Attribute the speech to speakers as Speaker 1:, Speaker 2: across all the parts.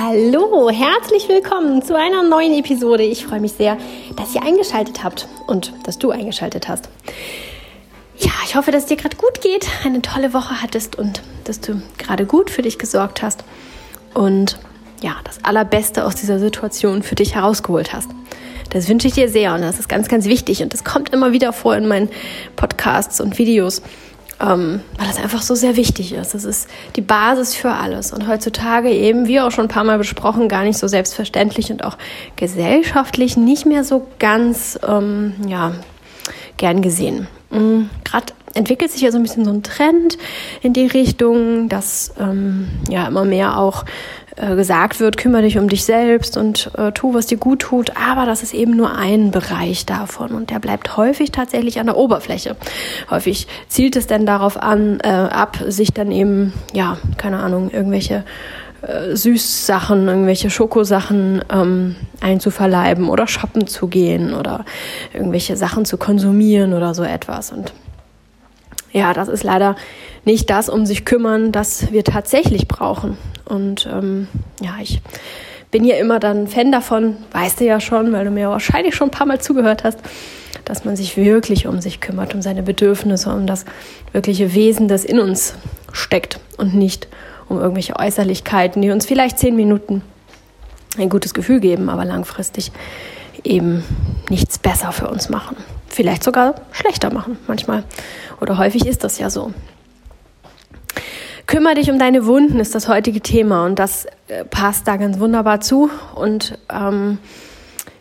Speaker 1: Hallo, herzlich willkommen zu einer neuen Episode. Ich freue mich sehr, dass ihr eingeschaltet habt und dass du eingeschaltet hast. Ja, ich hoffe, dass es dir gerade gut geht, eine tolle Woche hattest und dass du gerade gut für dich gesorgt hast und ja, das Allerbeste aus dieser Situation für dich herausgeholt hast. Das wünsche ich dir sehr und das ist ganz, ganz wichtig und das kommt immer wieder vor in meinen Podcasts und Videos, ähm, weil das einfach so sehr wichtig ist. Das ist die Basis für alles und heutzutage eben, wie auch schon ein paar Mal besprochen, gar nicht so selbstverständlich und auch gesellschaftlich nicht mehr so ganz, ähm, ja, gern gesehen. Mhm. Gerade entwickelt sich ja so ein bisschen so ein Trend in die Richtung, dass ähm, ja immer mehr auch äh, gesagt wird, kümmere dich um dich selbst und äh, tu, was dir gut tut. Aber das ist eben nur ein Bereich davon und der bleibt häufig tatsächlich an der Oberfläche. Häufig zielt es dann darauf an, äh, ab, sich dann eben, ja, keine Ahnung, irgendwelche äh, Süßsachen, irgendwelche Schokosachen ähm, einzuverleiben oder shoppen zu gehen oder irgendwelche Sachen zu konsumieren oder so etwas. Und ja, das ist leider nicht das um sich kümmern, das wir tatsächlich brauchen. Und ähm, ja, ich bin hier immer dann Fan davon, weißt du ja schon, weil du mir wahrscheinlich schon ein paar Mal zugehört hast, dass man sich wirklich um sich kümmert, um seine Bedürfnisse, um das wirkliche Wesen, das in uns steckt und nicht um irgendwelche Äußerlichkeiten, die uns vielleicht zehn Minuten ein gutes Gefühl geben, aber langfristig eben nichts besser für uns machen. Vielleicht sogar schlechter machen manchmal. Oder häufig ist das ja so. Kümmer dich um deine Wunden ist das heutige Thema und das äh, passt da ganz wunderbar zu und ähm,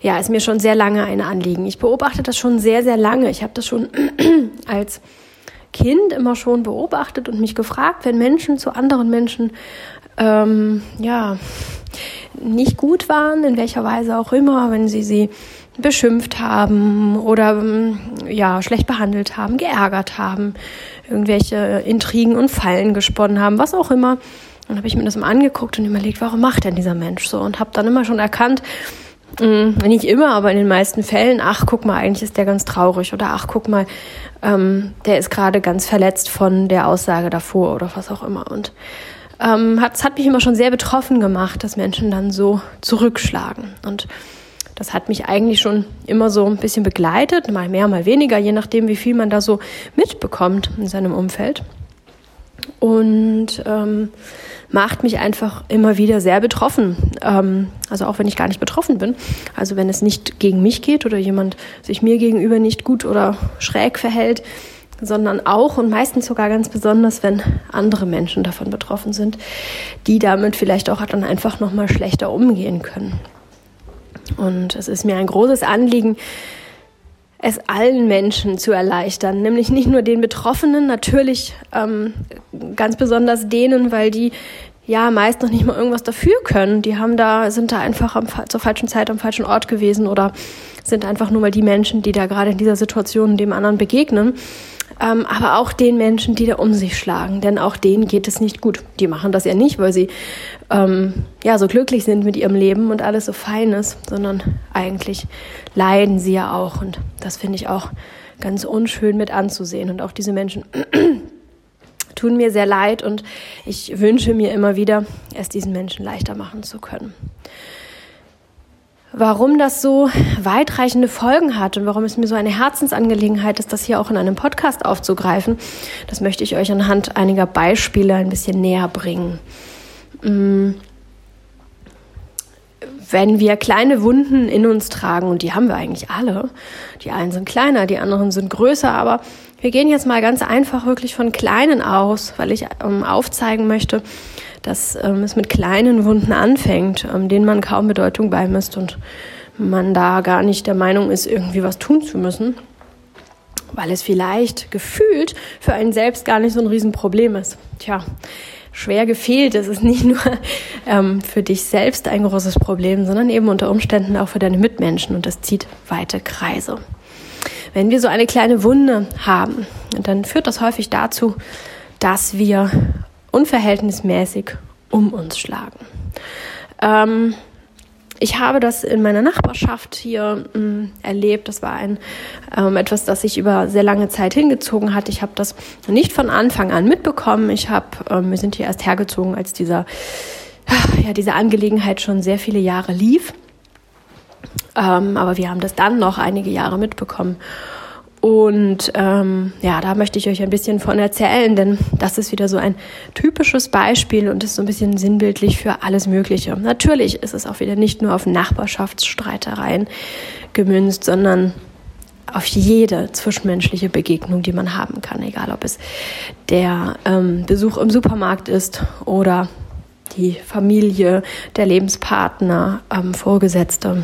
Speaker 1: ja, ist mir schon sehr lange ein Anliegen. Ich beobachte das schon sehr, sehr lange. Ich habe das schon als Kind immer schon beobachtet und mich gefragt, wenn Menschen zu anderen Menschen ähm, ja nicht gut waren, in welcher Weise auch immer, wenn sie sie beschimpft haben oder ja schlecht behandelt haben, geärgert haben, irgendwelche Intrigen und Fallen gesponnen haben, was auch immer. Und habe ich mir das mal angeguckt und überlegt, warum macht denn dieser Mensch so? Und habe dann immer schon erkannt, mh, nicht immer, aber in den meisten Fällen, ach, guck mal, eigentlich ist der ganz traurig oder ach, guck mal, ähm, der ist gerade ganz verletzt von der Aussage davor oder was auch immer. Und ähm, hat, hat mich immer schon sehr betroffen gemacht, dass Menschen dann so zurückschlagen. Und das hat mich eigentlich schon immer so ein bisschen begleitet, mal mehr, mal weniger, je nachdem, wie viel man da so mitbekommt in seinem Umfeld. Und ähm, macht mich einfach immer wieder sehr betroffen. Ähm, also auch wenn ich gar nicht betroffen bin. Also wenn es nicht gegen mich geht oder jemand sich mir gegenüber nicht gut oder schräg verhält, sondern auch und meistens sogar ganz besonders, wenn andere Menschen davon betroffen sind, die damit vielleicht auch dann einfach noch mal schlechter umgehen können. Und es ist mir ein großes Anliegen, es allen Menschen zu erleichtern, nämlich nicht nur den Betroffenen, natürlich ähm, ganz besonders denen, weil die ja meist noch nicht mal irgendwas dafür können. Die haben da, sind da einfach am, zur falschen Zeit am falschen Ort gewesen oder sind einfach nur mal die Menschen, die da gerade in dieser Situation dem anderen begegnen ähm, aber auch den Menschen, die da um sich schlagen, denn auch denen geht es nicht gut. Die machen das ja nicht, weil sie ähm, ja so glücklich sind mit ihrem Leben und alles so fein ist, sondern eigentlich leiden sie ja auch und das finde ich auch ganz unschön mit anzusehen und auch diese Menschen tun mir sehr leid und ich wünsche mir immer wieder, es diesen Menschen leichter machen zu können. Warum das so weitreichende Folgen hat und warum es mir so eine Herzensangelegenheit ist, das hier auch in einem Podcast aufzugreifen, das möchte ich euch anhand einiger Beispiele ein bisschen näher bringen. Mm. Wenn wir kleine Wunden in uns tragen, und die haben wir eigentlich alle, die einen sind kleiner, die anderen sind größer, aber wir gehen jetzt mal ganz einfach wirklich von kleinen aus, weil ich ähm, aufzeigen möchte, dass ähm, es mit kleinen Wunden anfängt, ähm, denen man kaum Bedeutung beimisst und man da gar nicht der Meinung ist, irgendwie was tun zu müssen, weil es vielleicht gefühlt für einen selbst gar nicht so ein Riesenproblem ist. Tja, schwer gefehlt. Es ist nicht nur ähm, für dich selbst ein großes Problem, sondern eben unter Umständen auch für deine Mitmenschen und das zieht weite Kreise. Wenn wir so eine kleine Wunde haben, dann führt das häufig dazu, dass wir unverhältnismäßig um uns schlagen. Ähm, ich habe das in meiner Nachbarschaft hier ähm, erlebt. Das war ein ähm, etwas, das sich über sehr lange Zeit hingezogen hat. Ich habe das nicht von Anfang an mitbekommen. Ich habe, ähm, wir sind hier erst hergezogen, als dieser ja diese Angelegenheit schon sehr viele Jahre lief. Ähm, aber wir haben das dann noch einige Jahre mitbekommen. Und ähm, ja, da möchte ich euch ein bisschen von erzählen, denn das ist wieder so ein typisches Beispiel und ist so ein bisschen sinnbildlich für alles Mögliche. Natürlich ist es auch wieder nicht nur auf Nachbarschaftsstreitereien gemünzt, sondern auf jede zwischenmenschliche Begegnung, die man haben kann, egal ob es der ähm, Besuch im Supermarkt ist oder die Familie, der Lebenspartner, ähm, Vorgesetzte,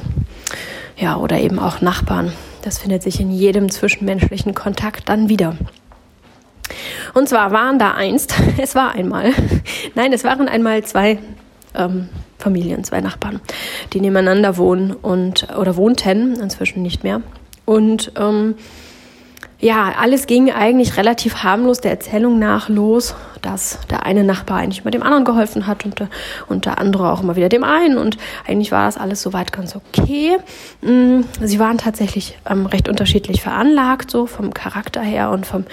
Speaker 1: ja, oder eben auch Nachbarn. Das findet sich in jedem zwischenmenschlichen Kontakt dann wieder. Und zwar waren da einst, es war einmal, nein, es waren einmal zwei ähm, Familien, zwei Nachbarn, die nebeneinander wohnen und oder wohnten, inzwischen nicht mehr. Und ähm, ja, alles ging eigentlich relativ harmlos der Erzählung nach los, dass der eine Nachbar eigentlich immer dem anderen geholfen hat und der, und der andere auch immer wieder dem einen. Und eigentlich war das alles soweit ganz okay. Mm, sie waren tatsächlich ähm, recht unterschiedlich veranlagt, so vom Charakter her und vom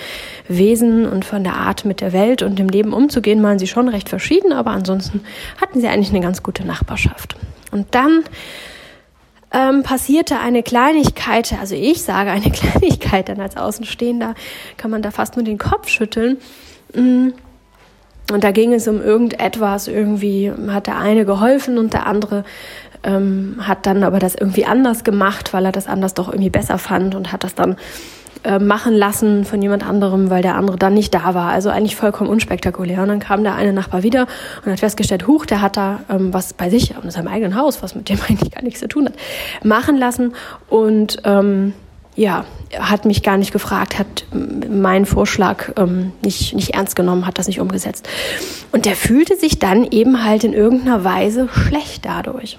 Speaker 1: Wesen und von der Art mit der Welt und dem Leben umzugehen, waren sie schon recht verschieden, aber ansonsten hatten sie eigentlich eine ganz gute Nachbarschaft. Und dann ähm, passierte eine Kleinigkeit, also ich sage eine Kleinigkeit, denn als Außenstehender kann man da fast nur den Kopf schütteln. Mm. Und da ging es um irgendetwas, irgendwie hat der eine geholfen und der andere ähm, hat dann aber das irgendwie anders gemacht, weil er das anders doch irgendwie besser fand und hat das dann äh, machen lassen von jemand anderem, weil der andere dann nicht da war. Also eigentlich vollkommen unspektakulär. Und dann kam der eine Nachbar wieder und hat festgestellt, huch, der hat da ähm, was bei sich in seinem eigenen Haus, was mit dem eigentlich gar nichts zu tun hat, machen lassen. Und ähm, ja, hat mich gar nicht gefragt, hat meinen Vorschlag ähm, nicht, nicht ernst genommen, hat das nicht umgesetzt. Und der fühlte sich dann eben halt in irgendeiner Weise schlecht dadurch.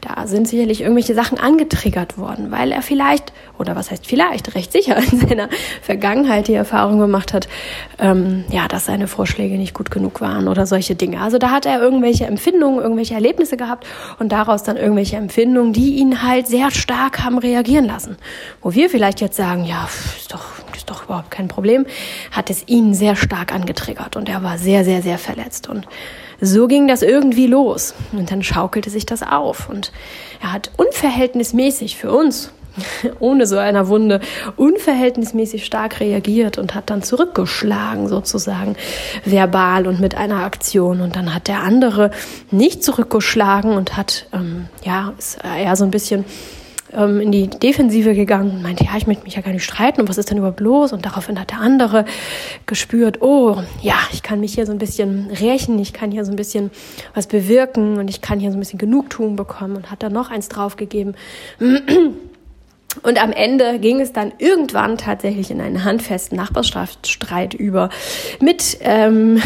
Speaker 1: Da sind sicherlich irgendwelche Sachen angetriggert worden, weil er vielleicht, oder was heißt vielleicht, recht sicher in seiner Vergangenheit die Erfahrung gemacht hat, ähm, ja, dass seine Vorschläge nicht gut genug waren oder solche Dinge. Also da hat er irgendwelche Empfindungen, irgendwelche Erlebnisse gehabt und daraus dann irgendwelche Empfindungen, die ihn halt sehr stark haben reagieren lassen. Wo wir vielleicht jetzt sagen, ja, ist doch, ist doch überhaupt kein Problem, hat es ihn sehr stark angetriggert und er war sehr, sehr, sehr verletzt und so ging das irgendwie los. Und dann schaukelte sich das auf. Und er hat unverhältnismäßig für uns, ohne so einer Wunde, unverhältnismäßig stark reagiert und hat dann zurückgeschlagen, sozusagen, verbal und mit einer Aktion. Und dann hat der andere nicht zurückgeschlagen und hat, ähm, ja, ist eher so ein bisschen ähm, in die Defensive gegangen und meinte, ja, ich möchte mich ja gar nicht streiten und was ist denn überhaupt los? Und daraufhin hat der andere gespürt, oh, ja, ich kann mich hier so ein bisschen rächen, ich kann hier so ein bisschen was bewirken und ich kann hier so ein bisschen Genugtuung bekommen und hat dann noch eins draufgegeben. Und am Ende ging es dann irgendwann tatsächlich in einen handfesten Nachbarschaftsstreit über mit ähm,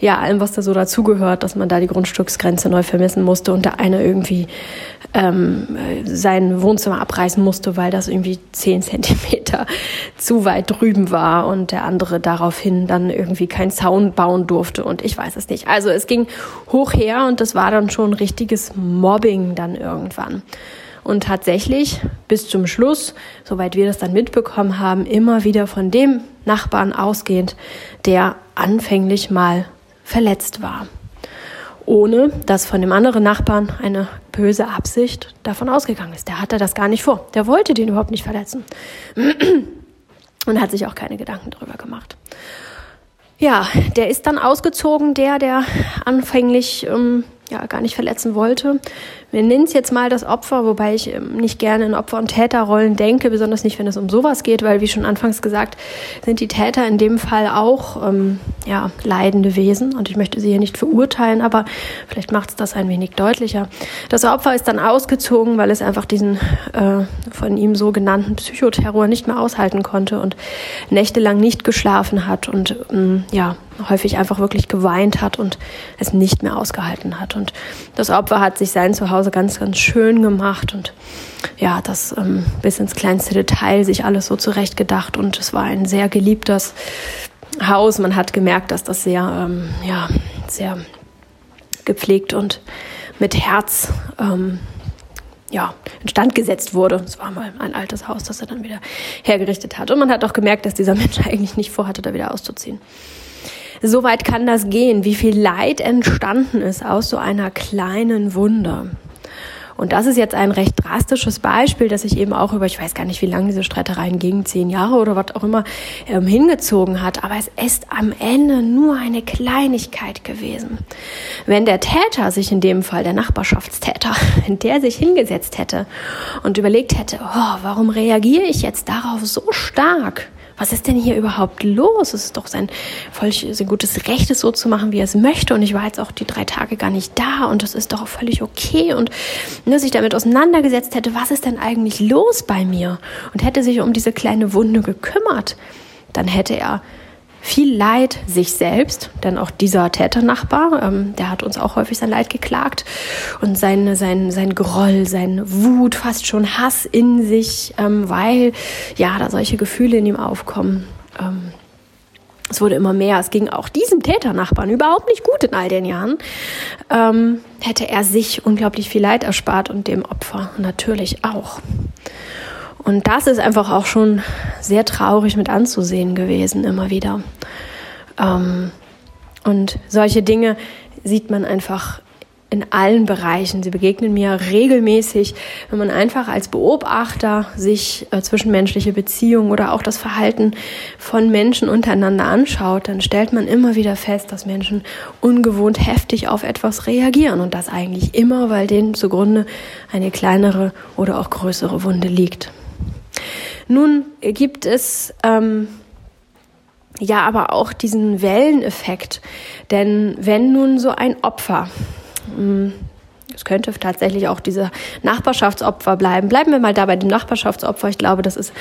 Speaker 1: ja allem, was da so dazugehört, dass man da die Grundstücksgrenze neu vermessen musste und der eine irgendwie ähm, sein Wohnzimmer abreißen musste, weil das irgendwie zehn Zentimeter zu weit drüben war und der andere daraufhin dann irgendwie keinen Zaun bauen durfte und ich weiß es nicht. Also es ging hoch her und das war dann schon richtiges Mobbing dann irgendwann. Und tatsächlich bis zum Schluss, soweit wir das dann mitbekommen haben, immer wieder von dem Nachbarn ausgehend, der anfänglich mal verletzt war. Ohne dass von dem anderen Nachbarn eine böse Absicht davon ausgegangen ist. Der hatte das gar nicht vor. Der wollte den überhaupt nicht verletzen. Und hat sich auch keine Gedanken darüber gemacht. Ja, der ist dann ausgezogen, der, der anfänglich ähm, ja gar nicht verletzen wollte. Wir nennen es jetzt mal das Opfer, wobei ich ähm, nicht gerne in Opfer- und Täterrollen denke, besonders nicht, wenn es um sowas geht, weil wie schon anfangs gesagt, sind die Täter in dem Fall auch ähm, ja, leidende Wesen und ich möchte sie hier nicht verurteilen, aber vielleicht macht es das ein wenig deutlicher. Das Opfer ist dann ausgezogen, weil es einfach diesen äh, von ihm so genannten Psychoterror nicht mehr aushalten konnte und nächtelang nicht geschlafen hat und ähm, ja, häufig einfach wirklich geweint hat und es nicht mehr ausgehalten hat. Und das Opfer hat sich sein Zuhause ganz, ganz schön gemacht und ja, das ähm, bis ins kleinste Detail sich alles so zurechtgedacht und es war ein sehr geliebtes Haus. Man hat gemerkt, dass das sehr, ähm, ja, sehr gepflegt und mit Herz ähm, ja, instand gesetzt wurde. Es war mal ein altes Haus, das er dann wieder hergerichtet hat. Und man hat auch gemerkt, dass dieser Mensch eigentlich nicht vorhatte, da wieder auszuziehen. So weit kann das gehen, wie viel Leid entstanden ist aus so einer kleinen Wunde. Und das ist jetzt ein recht drastisches Beispiel, das sich eben auch über, ich weiß gar nicht, wie lange diese Streitereien gingen, zehn Jahre oder was auch immer, ähm, hingezogen hat. Aber es ist am Ende nur eine Kleinigkeit gewesen. Wenn der Täter sich in dem Fall, der Nachbarschaftstäter, wenn der sich hingesetzt hätte und überlegt hätte, oh, warum reagiere ich jetzt darauf so stark? Was ist denn hier überhaupt los? Es ist doch sein voll sein gutes Recht, es so zu machen, wie er es möchte. Und ich war jetzt auch die drei Tage gar nicht da und das ist doch völlig okay. Und ne, sich damit auseinandergesetzt hätte, was ist denn eigentlich los bei mir? Und hätte sich um diese kleine Wunde gekümmert, dann hätte er viel Leid sich selbst, denn auch dieser Täternachbar, ähm, der hat uns auch häufig sein Leid geklagt und sein, sein, sein Groll, sein Wut, fast schon Hass in sich, ähm, weil ja da solche Gefühle in ihm aufkommen. Ähm, es wurde immer mehr. Es ging auch diesem Täternachbarn überhaupt nicht gut in all den Jahren. Ähm, hätte er sich unglaublich viel Leid erspart und dem Opfer natürlich auch. Und das ist einfach auch schon sehr traurig mit anzusehen gewesen, immer wieder. Ähm, und solche Dinge sieht man einfach in allen Bereichen. Sie begegnen mir regelmäßig, wenn man einfach als Beobachter sich äh, zwischenmenschliche Beziehungen oder auch das Verhalten von Menschen untereinander anschaut, dann stellt man immer wieder fest, dass Menschen ungewohnt heftig auf etwas reagieren und das eigentlich immer, weil denen zugrunde eine kleinere oder auch größere Wunde liegt. Nun gibt es ähm, ja aber auch diesen Welleneffekt, denn wenn nun so ein Opfer, hm, es könnte tatsächlich auch diese Nachbarschaftsopfer bleiben. Bleiben wir mal da bei dem Nachbarschaftsopfer. Ich glaube, das ist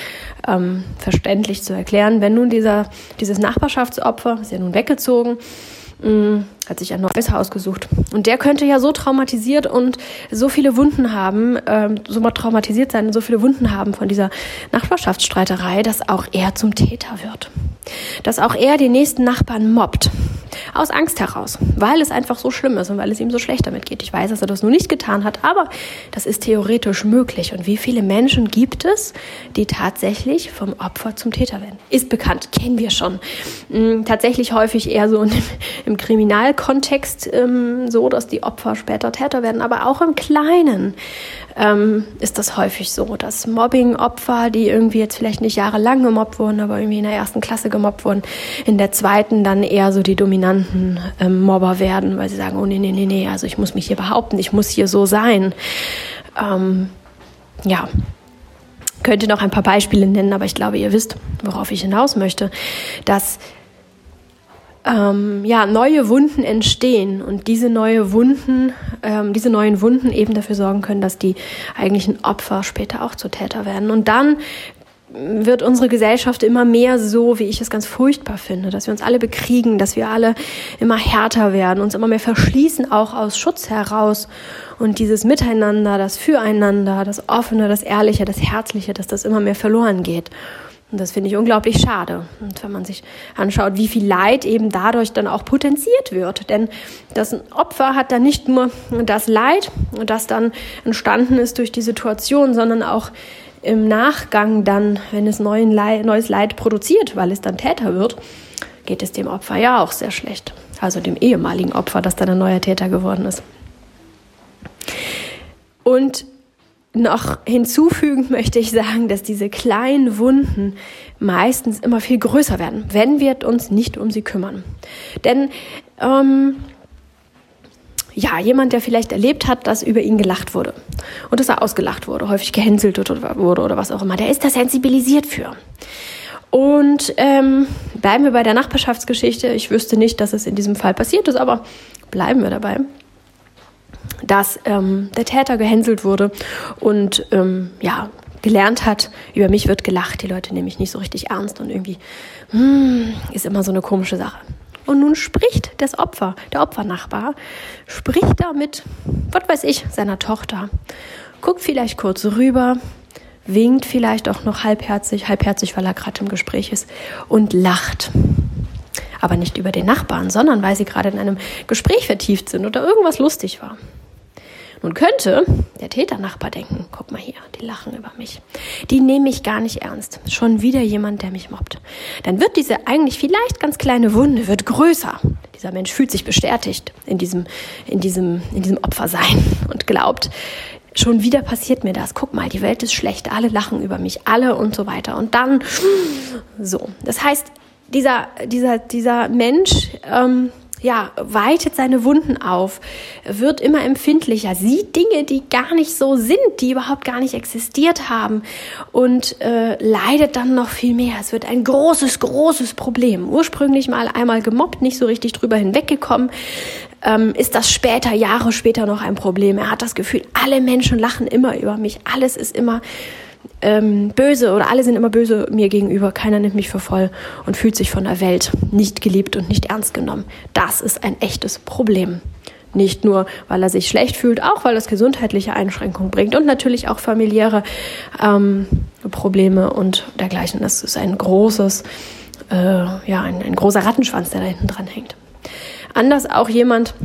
Speaker 1: ähm, verständlich zu erklären. Wenn nun dieser, dieses Nachbarschaftsopfer, ist ja nun weggezogen, Mm, hat sich ein neues Haus gesucht. Und der könnte ja so traumatisiert und so viele Wunden haben, ähm, so traumatisiert sein und so viele Wunden haben von dieser Nachbarschaftsstreiterei, dass auch er zum Täter wird. Dass auch er den nächsten Nachbarn mobbt. Aus Angst heraus, weil es einfach so schlimm ist und weil es ihm so schlecht damit geht. Ich weiß, dass er das nur nicht getan hat, aber das ist theoretisch möglich. Und wie viele Menschen gibt es, die tatsächlich vom Opfer zum Täter werden? Ist bekannt, kennen wir schon. Mhm, tatsächlich häufig eher so im, im Kriminalkontext ähm, so, dass die Opfer später Täter werden, aber auch im Kleinen ähm, ist das häufig so, dass Mobbing-Opfer, die irgendwie jetzt vielleicht nicht jahrelang gemobbt wurden, aber irgendwie in der ersten Klasse gemobbt wurden, in der zweiten dann eher so die dominanten ähm, Mobber werden, weil sie sagen, oh nee, nee, nee, nee, also ich muss mich hier behaupten, ich muss hier so sein. Ähm, ja, könnte noch ein paar Beispiele nennen, aber ich glaube, ihr wisst, worauf ich hinaus möchte, dass ähm, ja, neue Wunden entstehen und diese neue Wunden, ähm, diese neuen Wunden eben dafür sorgen können, dass die eigentlichen Opfer später auch zu Täter werden. Und dann wird unsere Gesellschaft immer mehr so, wie ich es ganz furchtbar finde, dass wir uns alle bekriegen, dass wir alle immer härter werden, uns immer mehr verschließen, auch aus Schutz heraus. Und dieses Miteinander, das Füreinander, das Offene, das Ehrliche, das Herzliche, dass das immer mehr verloren geht. Und das finde ich unglaublich schade. Und wenn man sich anschaut, wie viel Leid eben dadurch dann auch potenziert wird. Denn das Opfer hat dann nicht nur das Leid, das dann entstanden ist durch die Situation, sondern auch im Nachgang dann, wenn es Leid, neues Leid produziert, weil es dann Täter wird, geht es dem Opfer ja auch sehr schlecht. Also dem ehemaligen Opfer, das dann ein neuer Täter geworden ist. Und noch hinzufügend möchte ich sagen, dass diese kleinen Wunden meistens immer viel größer werden, wenn wir uns nicht um sie kümmern. Denn ähm, ja, jemand, der vielleicht erlebt hat, dass über ihn gelacht wurde und dass er ausgelacht wurde, häufig gehänselt wurde oder was auch immer, der ist da sensibilisiert für. Und ähm, bleiben wir bei der Nachbarschaftsgeschichte. Ich wüsste nicht, dass es in diesem Fall passiert ist, aber bleiben wir dabei dass ähm, der Täter gehänselt wurde und ähm, ja, gelernt hat, über mich wird gelacht, die Leute nehmen mich nicht so richtig ernst und irgendwie hm, ist immer so eine komische Sache. Und nun spricht das Opfer, der Opfernachbar, spricht da mit, was weiß ich, seiner Tochter, guckt vielleicht kurz rüber, winkt vielleicht auch noch halbherzig, halbherzig, weil er gerade im Gespräch ist und lacht. Aber nicht über den Nachbarn, sondern weil sie gerade in einem Gespräch vertieft sind oder irgendwas lustig war. Nun könnte der Täternachbar denken, guck mal hier, die lachen über mich. Die nehmen mich gar nicht ernst. Schon wieder jemand, der mich mobbt. Dann wird diese eigentlich vielleicht ganz kleine Wunde wird größer. Dieser Mensch fühlt sich bestätigt in diesem, in diesem, in diesem Opfersein und glaubt, schon wieder passiert mir das. Guck mal, die Welt ist schlecht, alle lachen über mich, alle und so weiter. Und dann so. Das heißt, dieser, dieser, dieser Mensch ähm, ja, weitet seine Wunden auf, wird immer empfindlicher, sieht Dinge, die gar nicht so sind, die überhaupt gar nicht existiert haben und äh, leidet dann noch viel mehr. Es wird ein großes, großes Problem. Ursprünglich mal einmal gemobbt, nicht so richtig drüber hinweggekommen, ähm, ist das später, Jahre später noch ein Problem. Er hat das Gefühl, alle Menschen lachen immer über mich, alles ist immer ähm, böse oder alle sind immer böse mir gegenüber, keiner nimmt mich für voll und fühlt sich von der Welt nicht geliebt und nicht ernst genommen. Das ist ein echtes Problem. Nicht nur, weil er sich schlecht fühlt, auch weil es gesundheitliche Einschränkungen bringt und natürlich auch familiäre ähm, Probleme und dergleichen. Das ist ein großes, äh, ja, ein, ein großer Rattenschwanz, der da hinten dran hängt. Anders auch jemand,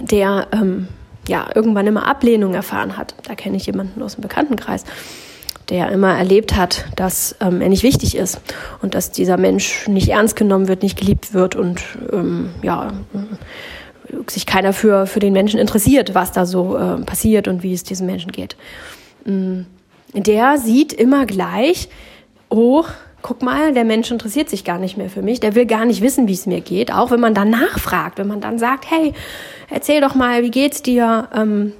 Speaker 1: der ähm, ja irgendwann immer Ablehnung erfahren hat. Da kenne ich jemanden aus dem Bekanntenkreis, der immer erlebt hat, dass ähm, er nicht wichtig ist und dass dieser Mensch nicht ernst genommen wird, nicht geliebt wird und ähm, ja sich keiner für, für den Menschen interessiert, was da so äh, passiert und wie es diesem Menschen geht. Mm, der sieht immer gleich, oh, guck mal, der Mensch interessiert sich gar nicht mehr für mich, der will gar nicht wissen, wie es mir geht, auch wenn man dann nachfragt, wenn man dann sagt, hey, erzähl doch mal, wie geht's dir? Ähm,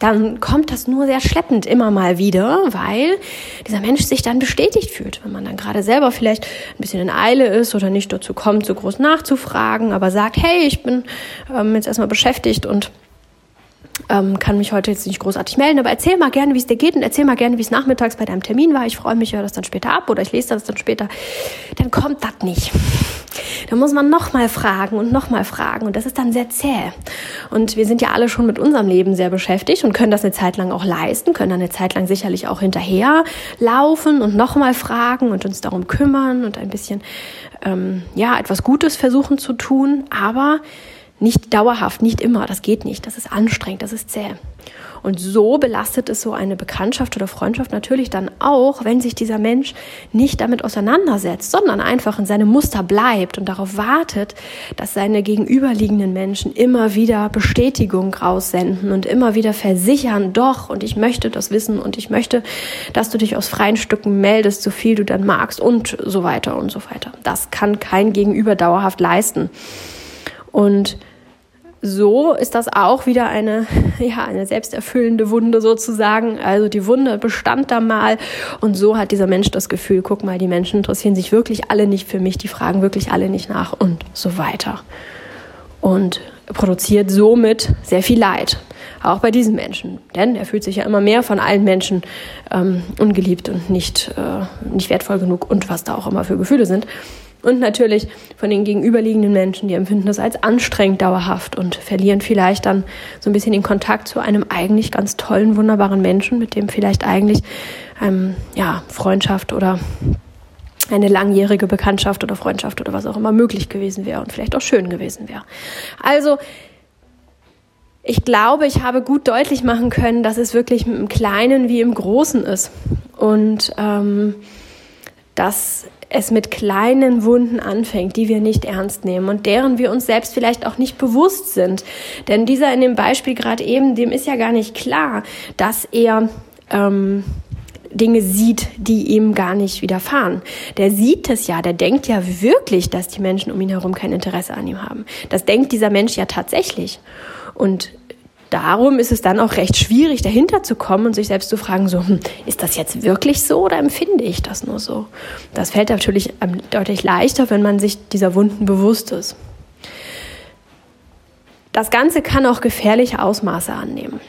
Speaker 1: dann kommt das nur sehr schleppend immer mal wieder, weil dieser Mensch sich dann bestätigt fühlt. Wenn man dann gerade selber vielleicht ein bisschen in Eile ist oder nicht dazu kommt, so groß nachzufragen, aber sagt, hey, ich bin ähm, jetzt erstmal beschäftigt und ähm, kann mich heute jetzt nicht großartig melden, aber erzähl mal gerne, wie es dir geht und erzähl mal gerne, wie es nachmittags bei deinem Termin war. Ich freue mich, höre das dann später ab oder ich lese das dann später. Dann kommt das nicht. Da muss man nochmal fragen und nochmal fragen und das ist dann sehr zäh. Und wir sind ja alle schon mit unserem Leben sehr beschäftigt und können das eine Zeit lang auch leisten, können dann eine Zeit lang sicherlich auch hinterher laufen und nochmal fragen und uns darum kümmern und ein bisschen, ähm, ja, etwas Gutes versuchen zu tun, aber nicht dauerhaft, nicht immer, das geht nicht, das ist anstrengend, das ist zäh. Und so belastet es so eine Bekanntschaft oder Freundschaft natürlich dann auch, wenn sich dieser Mensch nicht damit auseinandersetzt, sondern einfach in seinem Muster bleibt und darauf wartet, dass seine gegenüberliegenden Menschen immer wieder Bestätigung raussenden und immer wieder versichern, doch, und ich möchte das wissen und ich möchte, dass du dich aus freien Stücken meldest, so viel du dann magst und so weiter und so weiter. Das kann kein Gegenüber dauerhaft leisten. Und so ist das auch wieder eine, ja, eine selbsterfüllende Wunde sozusagen. Also die Wunde bestand da mal und so hat dieser Mensch das Gefühl, guck mal, die Menschen interessieren sich wirklich alle nicht für mich, die fragen wirklich alle nicht nach und so weiter. Und produziert somit sehr viel Leid, auch bei diesen Menschen. Denn er fühlt sich ja immer mehr von allen Menschen ähm, ungeliebt und nicht, äh, nicht wertvoll genug und was da auch immer für Gefühle sind. Und natürlich von den gegenüberliegenden Menschen, die empfinden das als anstrengend dauerhaft und verlieren vielleicht dann so ein bisschen den Kontakt zu einem eigentlich ganz tollen, wunderbaren Menschen, mit dem vielleicht eigentlich ähm, ja, Freundschaft oder eine langjährige Bekanntschaft oder Freundschaft oder was auch immer möglich gewesen wäre und vielleicht auch schön gewesen wäre. Also ich glaube, ich habe gut deutlich machen können, dass es wirklich im Kleinen wie im Großen ist. Und ähm, dass es mit kleinen Wunden anfängt, die wir nicht ernst nehmen und deren wir uns selbst vielleicht auch nicht bewusst sind. Denn dieser in dem Beispiel gerade eben, dem ist ja gar nicht klar, dass er ähm, Dinge sieht, die ihm gar nicht widerfahren. Der sieht es ja, der denkt ja wirklich, dass die Menschen um ihn herum kein Interesse an ihm haben. Das denkt dieser Mensch ja tatsächlich. Und darum ist es dann auch recht schwierig, dahinter zu kommen und sich selbst zu fragen, so, hm, ist das jetzt wirklich so oder empfinde ich das nur so? Das fällt natürlich deutlich leichter, wenn man sich dieser Wunden bewusst ist. Das Ganze kann auch gefährliche Ausmaße annehmen.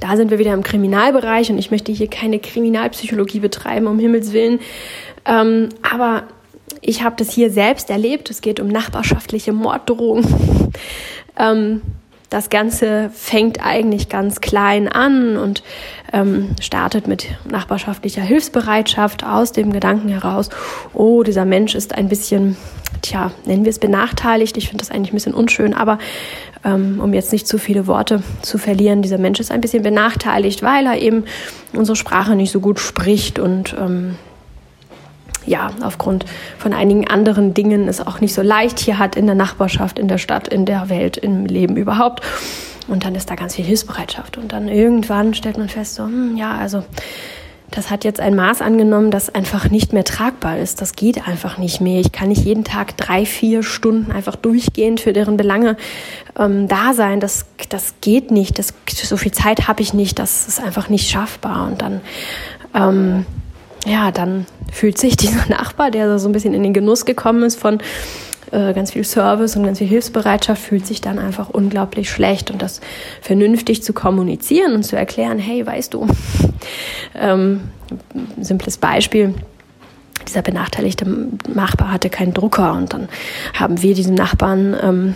Speaker 1: Da sind wir wieder im Kriminalbereich und ich möchte hier keine Kriminalpsychologie betreiben, um Himmels Willen. Ähm, aber ich habe das hier selbst erlebt. Es geht um nachbarschaftliche Morddrohungen. Ähm, das Ganze fängt eigentlich ganz klein an und ähm, startet mit nachbarschaftlicher Hilfsbereitschaft aus dem Gedanken heraus, oh, dieser Mensch ist ein bisschen, tja, nennen wir es benachteiligt. Ich finde das eigentlich ein bisschen unschön, aber ähm, um jetzt nicht zu viele Worte zu verlieren, dieser Mensch ist ein bisschen benachteiligt, weil er eben unsere Sprache nicht so gut spricht und ähm, ja, aufgrund von einigen anderen Dingen es auch nicht so leicht hier hat in der Nachbarschaft, in der Stadt, in der Welt, im Leben überhaupt. Und dann ist da ganz viel Hilfsbereitschaft. Und dann irgendwann stellt man fest, so, hm, ja, also das hat jetzt ein Maß angenommen, das einfach nicht mehr tragbar ist. Das geht einfach nicht mehr. Ich kann nicht jeden Tag drei, vier Stunden einfach durchgehend für deren Belange ähm, da sein. Das, das geht nicht. Das, so viel Zeit habe ich nicht. Das ist einfach nicht schaffbar. Und dann ähm, ja, dann fühlt sich dieser Nachbar, der so ein bisschen in den Genuss gekommen ist von äh, ganz viel Service und ganz viel Hilfsbereitschaft, fühlt sich dann einfach unglaublich schlecht. Und das vernünftig zu kommunizieren und zu erklären, hey, weißt du, ähm, simples Beispiel, dieser benachteiligte Nachbar hatte keinen Drucker und dann haben wir diesem Nachbarn ähm,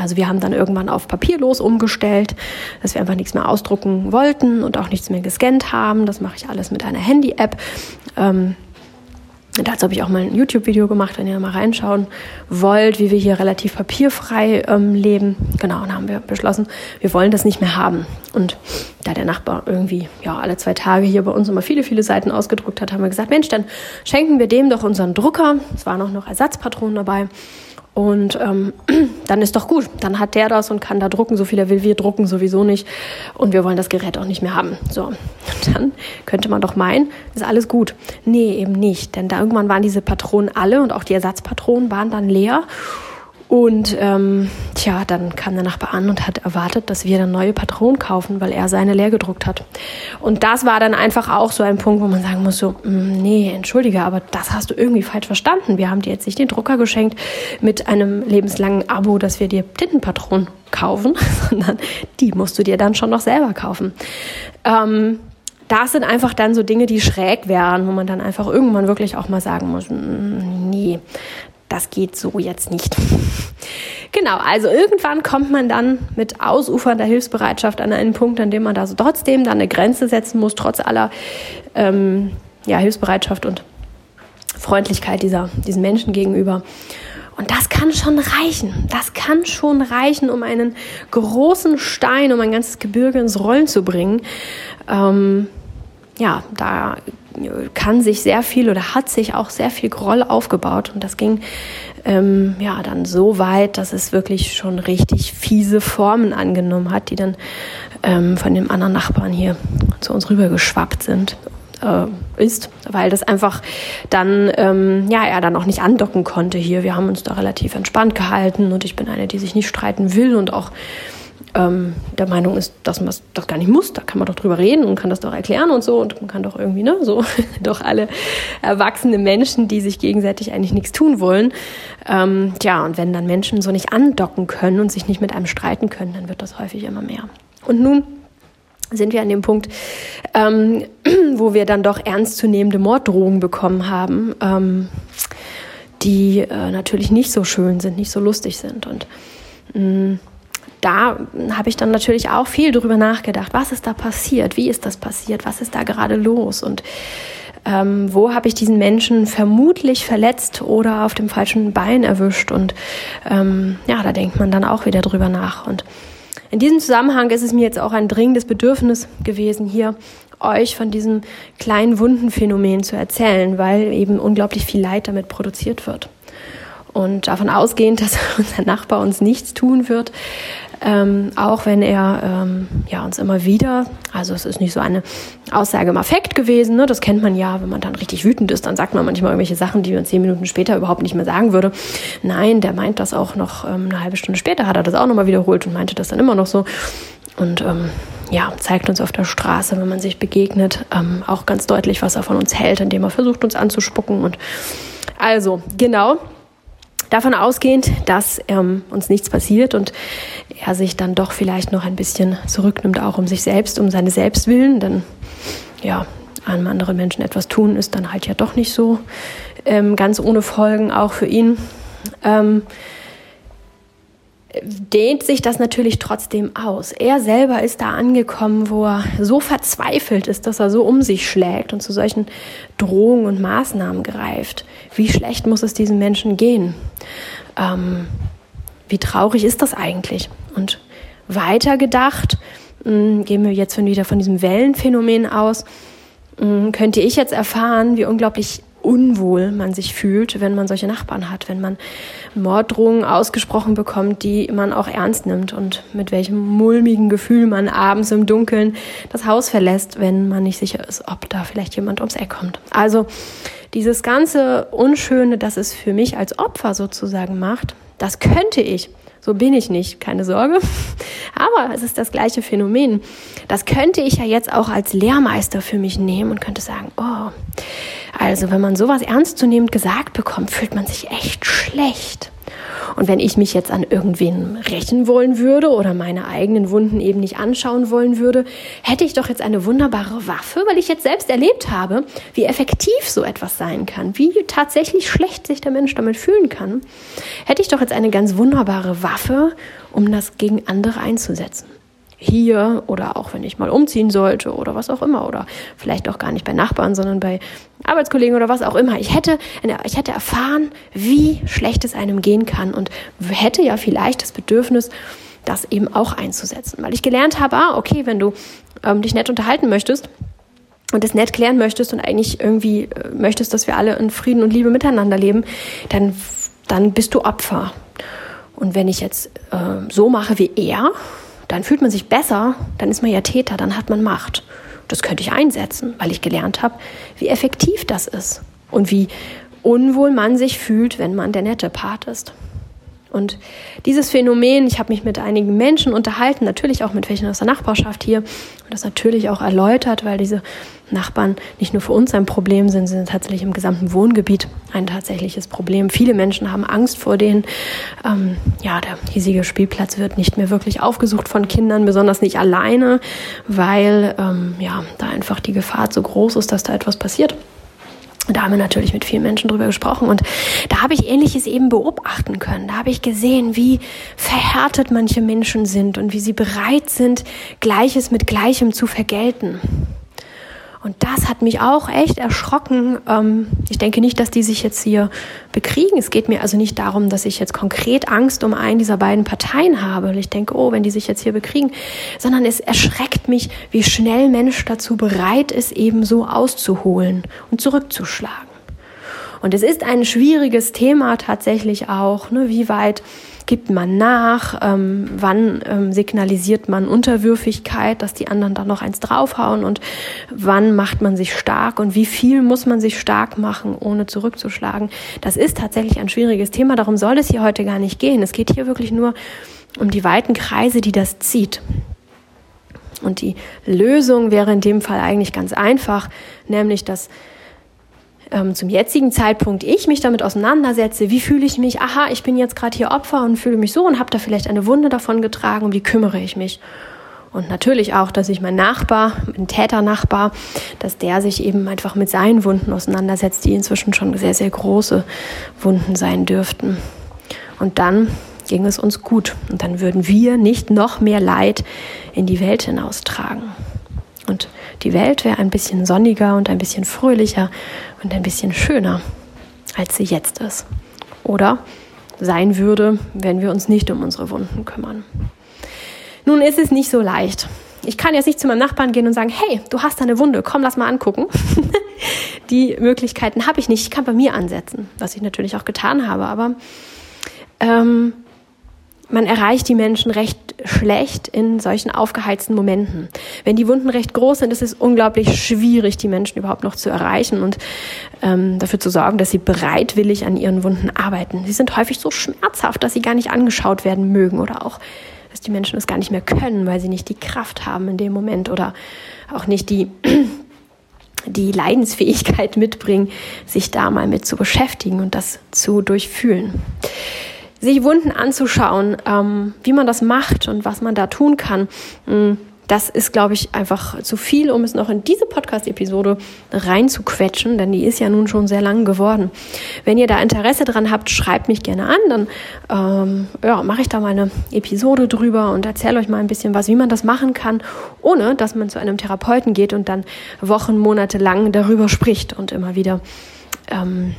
Speaker 1: also wir haben dann irgendwann auf papierlos umgestellt, dass wir einfach nichts mehr ausdrucken wollten und auch nichts mehr gescannt haben. Das mache ich alles mit einer Handy-App. Ähm, Dazu habe ich auch mal ein YouTube-Video gemacht, wenn ihr mal reinschauen wollt, wie wir hier relativ papierfrei ähm, leben. Genau, und haben wir beschlossen, wir wollen das nicht mehr haben. Und da der Nachbar irgendwie ja alle zwei Tage hier bei uns immer viele, viele Seiten ausgedruckt hat, haben wir gesagt, Mensch, dann schenken wir dem doch unseren Drucker. Es waren auch noch Ersatzpatronen dabei. Und ähm, dann ist doch gut. Dann hat der das und kann da drucken, so viel er will. Wir drucken sowieso nicht. Und wir wollen das Gerät auch nicht mehr haben. So, dann könnte man doch meinen, ist alles gut. Nee, eben nicht. Denn da irgendwann waren diese Patronen alle und auch die Ersatzpatronen waren dann leer. Und ähm, tja, dann kam der Nachbar an und hat erwartet, dass wir dann neue Patronen kaufen, weil er seine leer gedruckt hat. Und das war dann einfach auch so ein Punkt, wo man sagen muss, so, mm, nee, entschuldige, aber das hast du irgendwie falsch verstanden. Wir haben dir jetzt nicht den Drucker geschenkt mit einem lebenslangen Abo, dass wir dir Tintenpatronen kaufen, sondern die musst du dir dann schon noch selber kaufen. Ähm, das sind einfach dann so Dinge, die schräg wären, wo man dann einfach irgendwann wirklich auch mal sagen muss, mm, nee, das geht so jetzt nicht. genau, also irgendwann kommt man dann mit ausufernder Hilfsbereitschaft an einen Punkt, an dem man da so trotzdem dann eine Grenze setzen muss, trotz aller ähm, ja, Hilfsbereitschaft und Freundlichkeit dieser, diesen Menschen gegenüber. Und das kann schon reichen. Das kann schon reichen, um einen großen Stein, um ein ganzes Gebirge ins Rollen zu bringen. Ähm, ja, da kann sich sehr viel oder hat sich auch sehr viel Groll aufgebaut. Und das ging ähm, ja dann so weit, dass es wirklich schon richtig fiese Formen angenommen hat, die dann ähm, von dem anderen Nachbarn hier zu uns rüber geschwappt sind äh, ist, weil das einfach dann, ähm, ja, er dann auch nicht andocken konnte hier. Wir haben uns da relativ entspannt gehalten und ich bin eine, die sich nicht streiten will und auch ähm, der Meinung ist, dass man das gar nicht muss. Da kann man doch drüber reden und kann das doch erklären und so. Und man kann doch irgendwie, ne, so doch alle erwachsene Menschen, die sich gegenseitig eigentlich nichts tun wollen. Ähm, ja, und wenn dann Menschen so nicht andocken können und sich nicht mit einem streiten können, dann wird das häufig immer mehr. Und nun sind wir an dem Punkt, ähm, wo wir dann doch ernstzunehmende Morddrohungen bekommen haben, ähm, die äh, natürlich nicht so schön sind, nicht so lustig sind. Und mh, mm, da habe ich dann natürlich auch viel drüber nachgedacht. Was ist da passiert? Wie ist das passiert? Was ist da gerade los? Und ähm, wo habe ich diesen Menschen vermutlich verletzt oder auf dem falschen Bein erwischt? Und ähm, ja, da denkt man dann auch wieder drüber nach. Und in diesem Zusammenhang ist es mir jetzt auch ein dringendes Bedürfnis gewesen, hier euch von diesem kleinen Wundenphänomen zu erzählen, weil eben unglaublich viel Leid damit produziert wird. Und davon ausgehend, dass unser Nachbar uns nichts tun wird, ähm, auch wenn er ähm, ja, uns immer wieder, also es ist nicht so eine Aussage im Affekt gewesen, ne? das kennt man ja, wenn man dann richtig wütend ist, dann sagt man manchmal irgendwelche Sachen, die man zehn Minuten später überhaupt nicht mehr sagen würde. Nein, der meint das auch noch ähm, eine halbe Stunde später, hat er das auch nochmal wiederholt und meinte das dann immer noch so. Und ähm, ja, zeigt uns auf der Straße, wenn man sich begegnet, ähm, auch ganz deutlich, was er von uns hält, indem er versucht, uns anzuspucken. Und also, genau, davon ausgehend, dass ähm, uns nichts passiert und er sich dann doch vielleicht noch ein bisschen zurücknimmt, auch um sich selbst, um seine Selbstwillen, denn ja, einem anderen Menschen etwas tun ist dann halt ja doch nicht so ähm, ganz ohne Folgen, auch für ihn. Ähm, dehnt sich das natürlich trotzdem aus. Er selber ist da angekommen, wo er so verzweifelt ist, dass er so um sich schlägt und zu solchen Drohungen und Maßnahmen greift. Wie schlecht muss es diesen Menschen gehen? Ähm, wie traurig ist das eigentlich? Und weiter gedacht, mh, hm, gehen wir jetzt wieder von diesem Wellenphänomen aus, mh, hm, könnte ich jetzt erfahren, wie unglaublich unwohl man sich fühlt, wenn man solche Nachbarn hat, wenn man Morddrohungen ausgesprochen bekommt, die man auch ernst nimmt und mit welchem mulmigen Gefühl man abends im Dunkeln das Haus verlässt, wenn man nicht sicher ist, ob da vielleicht jemand ums Eck kommt. Also dieses ganze Unschöne, das es für mich als Opfer sozusagen macht, das könnte ich so bin ich nicht, keine Sorge. Aber es ist das gleiche Phänomen. Das könnte ich ja jetzt auch als Lehrmeister für mich nehmen und könnte sagen, oh, also wenn man sowas ernstzunehmend gesagt bekommt, fühlt man sich echt schlecht. Und wenn ich mich jetzt an irgendwen rächen wollen würde oder meine eigenen Wunden eben nicht anschauen wollen würde, hätte ich doch jetzt eine wunderbare Waffe, weil ich jetzt selbst erlebt habe, wie effektiv so etwas sein kann, wie tatsächlich schlecht sich der Mensch damit fühlen kann, hätte ich doch jetzt eine ganz wunderbare Waffe, um das gegen andere einzusetzen hier oder auch wenn ich mal umziehen sollte oder was auch immer oder vielleicht auch gar nicht bei Nachbarn, sondern bei Arbeitskollegen oder was auch immer. Ich hätte, ich hätte erfahren, wie schlecht es einem gehen kann und hätte ja vielleicht das Bedürfnis, das eben auch einzusetzen, weil ich gelernt habe, ah, okay, wenn du ähm, dich nett unterhalten möchtest, und das nett klären möchtest und eigentlich irgendwie äh, möchtest, dass wir alle in Frieden und Liebe miteinander leben, dann, dann bist du Opfer. Und wenn ich jetzt äh, so mache wie er, dann fühlt man sich besser, dann ist man ja Täter, dann hat man Macht. Das könnte ich einsetzen, weil ich gelernt habe, wie effektiv das ist und wie unwohl man sich fühlt, wenn man der nette Part ist. Und dieses Phänomen, ich habe mich mit einigen Menschen unterhalten, natürlich auch mit welchen aus der Nachbarschaft hier, und das natürlich auch erläutert, weil diese Nachbarn nicht nur für uns ein Problem sind, sind tatsächlich im gesamten Wohngebiet ein tatsächliches Problem. Viele Menschen haben Angst vor denen. Ähm, ja, der hiesige Spielplatz wird nicht mehr wirklich aufgesucht von Kindern, besonders nicht alleine, weil ähm, ja da einfach die Gefahr so groß ist, dass da etwas passiert. Da haben wir natürlich mit vielen Menschen drüber gesprochen und da habe ich Ähnliches eben beobachten können. Da habe ich gesehen, wie verhärtet manche Menschen sind und wie sie bereit sind, Gleiches mit Gleichem zu vergelten. Und das hat mich auch echt erschrocken. Ähm, ich denke nicht, dass die sich jetzt hier bekriegen. Es geht mir also nicht darum, dass ich jetzt konkret Angst um einen dieser beiden Parteien habe. Ich denke, oh, wenn die sich jetzt hier bekriegen, sondern es erschreckt mich, wie schnell Mensch dazu bereit ist, eben so auszuholen und zurückzuschlagen. Und es ist ein schwieriges Thema tatsächlich auch, ne, wie weit gibt man nach, ähm, wann ähm, signalisiert man Unterwürfigkeit, dass die anderen da noch eins draufhauen und wann macht man sich stark und wie viel muss man sich stark machen, ohne zurückzuschlagen. Das ist tatsächlich ein schwieriges Thema, darum soll es hier heute gar nicht gehen. Es geht hier wirklich nur um die weiten Kreise, die das zieht. Und die Lösung wäre in dem Fall eigentlich ganz einfach, nämlich dass ähm, zum jetzigen Zeitpunkt ich mich damit auseinandersetze, wie fühle ich mich, aha, ich bin jetzt gerade hier Opfer und fühle mich so und habe da vielleicht eine Wunde davon getragen, um wie kümmere ich mich. Und natürlich auch, dass ich mein Nachbar, mein Täternachbar, dass der sich eben einfach mit seinen Wunden auseinandersetzt, die inzwischen schon sehr, sehr große Wunden sein dürften. Und dann ging es uns gut. Und dann würden wir nicht noch mehr Leid in die Welt hinaustragen. Und die Welt wäre ein bisschen sonniger und ein bisschen fröhlicher und ein bisschen schöner, als sie jetzt ist. Oder sein würde, wenn wir uns nicht um unsere Wunden kümmern. Nun ist es nicht so leicht. Ich kann jetzt nicht zu meinem Nachbarn gehen und sagen, hey, du hast eine Wunde, komm, lass mal angucken. Die Möglichkeiten habe ich nicht. Ich kann bei mir ansetzen, was ich natürlich auch getan habe. Aber ähm, man erreicht die Menschen recht schlecht in solchen aufgeheizten Momenten. Wenn die Wunden recht groß sind, ist es unglaublich schwierig, die Menschen überhaupt noch zu erreichen und ähm, dafür zu sorgen, dass sie bereitwillig an ihren Wunden arbeiten. Sie sind häufig so schmerzhaft, dass sie gar nicht angeschaut werden mögen oder auch, dass die Menschen es gar nicht mehr können, weil sie nicht die Kraft haben in dem Moment oder auch nicht die die Leidensfähigkeit mitbringen, sich da mal mit zu beschäftigen und das zu durchfühlen sich Wunden anzuschauen, ähm, wie man das macht und was man da tun kann. Mm, das ist, glaube ich, einfach zu viel, um es noch in diese Podcast-Episode reinzuquetschen, denn die ist ja nun schon sehr lang geworden. Wenn ihr da Interesse dran habt, schreibt mich gerne an, dann ähm, ja, mache ich da mal eine Episode drüber und erzähle euch mal ein bisschen was, wie man das machen kann, ohne dass man zu einem Therapeuten geht und dann Wochen, Monate lang darüber spricht und immer wieder ähm,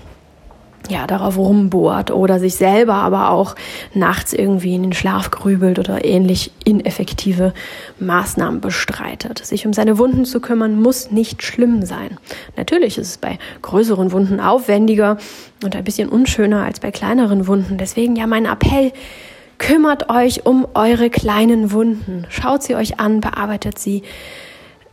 Speaker 1: ja, darauf rumbohrt oder sich selber aber auch nachts irgendwie in den Schlaf grübelt oder ähnlich ineffektive Maßnahmen bestreitet. Sich um seine Wunden zu kümmern, muss nicht schlimm sein. Natürlich ist es bei größeren Wunden aufwendiger und ein bisschen unschöner als bei kleineren Wunden. Deswegen ja mein Appell, kümmert euch um eure kleinen Wunden. Schaut sie euch an, bearbeitet sie.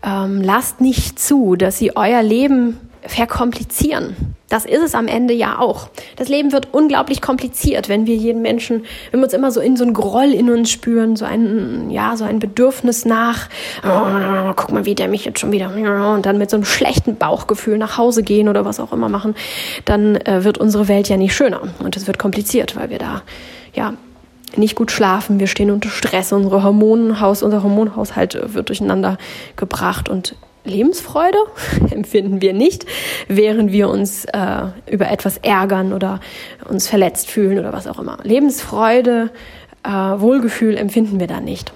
Speaker 1: Ähm, lasst nicht zu, dass sie euer Leben verkomplizieren. Das ist es am Ende ja auch. Das Leben wird unglaublich kompliziert, wenn wir jeden Menschen, wenn wir uns immer so in so einen Groll in uns spüren, so ein, ja, so ein Bedürfnis nach, oh, guck mal, wie der mich jetzt schon wieder, und dann mit so einem schlechten Bauchgefühl nach Hause gehen oder was auch immer machen, dann äh, wird unsere Welt ja nicht schöner. Und es wird kompliziert, weil wir da, ja, nicht gut schlafen, wir stehen unter Stress, unsere Hormonhaus, unser Hormonhaushalt wird durcheinander gebracht und Lebensfreude empfinden wir nicht, während wir uns äh, über etwas ärgern oder uns verletzt fühlen oder was auch immer. Lebensfreude, äh, Wohlgefühl empfinden wir da nicht.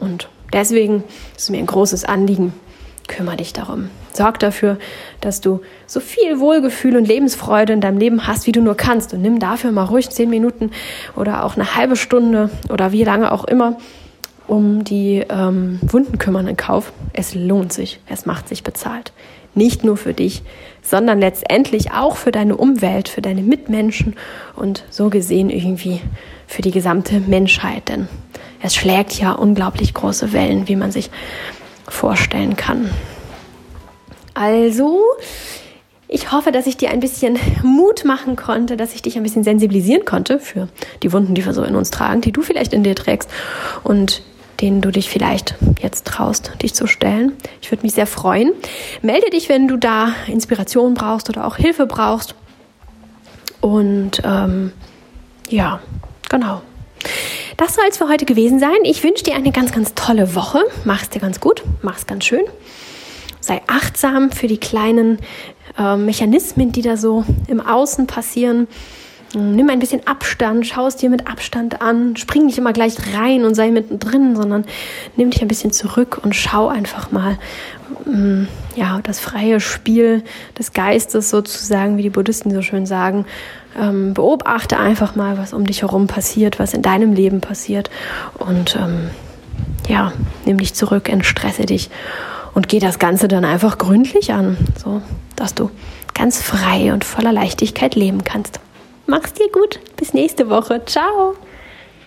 Speaker 1: Und deswegen ist es mir ein großes Anliegen, kümmere dich darum. Sorg dafür, dass du so viel Wohlgefühl und Lebensfreude in deinem Leben hast, wie du nur kannst. Und nimm dafür mal ruhig zehn Minuten oder auch eine halbe Stunde oder wie lange auch immer um die ähm, Wunden kümmern in Kauf. Es lohnt sich, es macht sich bezahlt. Nicht nur für dich, sondern letztendlich auch für deine Umwelt, für deine Mitmenschen und so gesehen irgendwie für die gesamte Menschheit. Denn es schlägt ja unglaublich große Wellen, wie man sich vorstellen kann. Also, ich hoffe, dass ich dir ein bisschen Mut machen konnte, dass ich dich ein bisschen sensibilisieren konnte für die Wunden, die wir so in uns tragen, die du vielleicht in dir trägst und denen du dich vielleicht jetzt traust, dich zu stellen. Ich würde mich sehr freuen. Melde dich, wenn du da Inspiration brauchst oder auch Hilfe brauchst. Und ähm, ja, genau. Das soll es für heute gewesen sein. Ich wünsche dir eine ganz, ganz tolle Woche. Mach es dir ganz gut, mach es ganz schön. Sei achtsam für die kleinen äh, Mechanismen, die da so im Außen passieren. Nimm ein bisschen Abstand, schau es dir mit Abstand an, spring nicht immer gleich rein und sei mittendrin, sondern nimm dich ein bisschen zurück und schau einfach mal, mm, ja, das freie Spiel des Geistes sozusagen, wie die Buddhisten so schön sagen. Ähm, beobachte einfach mal, was um dich herum passiert, was in deinem Leben passiert und ähm, ja, nimm dich zurück, entstresse dich und geh das Ganze dann einfach gründlich an, so dass du ganz frei und voller Leichtigkeit leben kannst. Mach's dir gut. Bis nächste Woche. Ciao.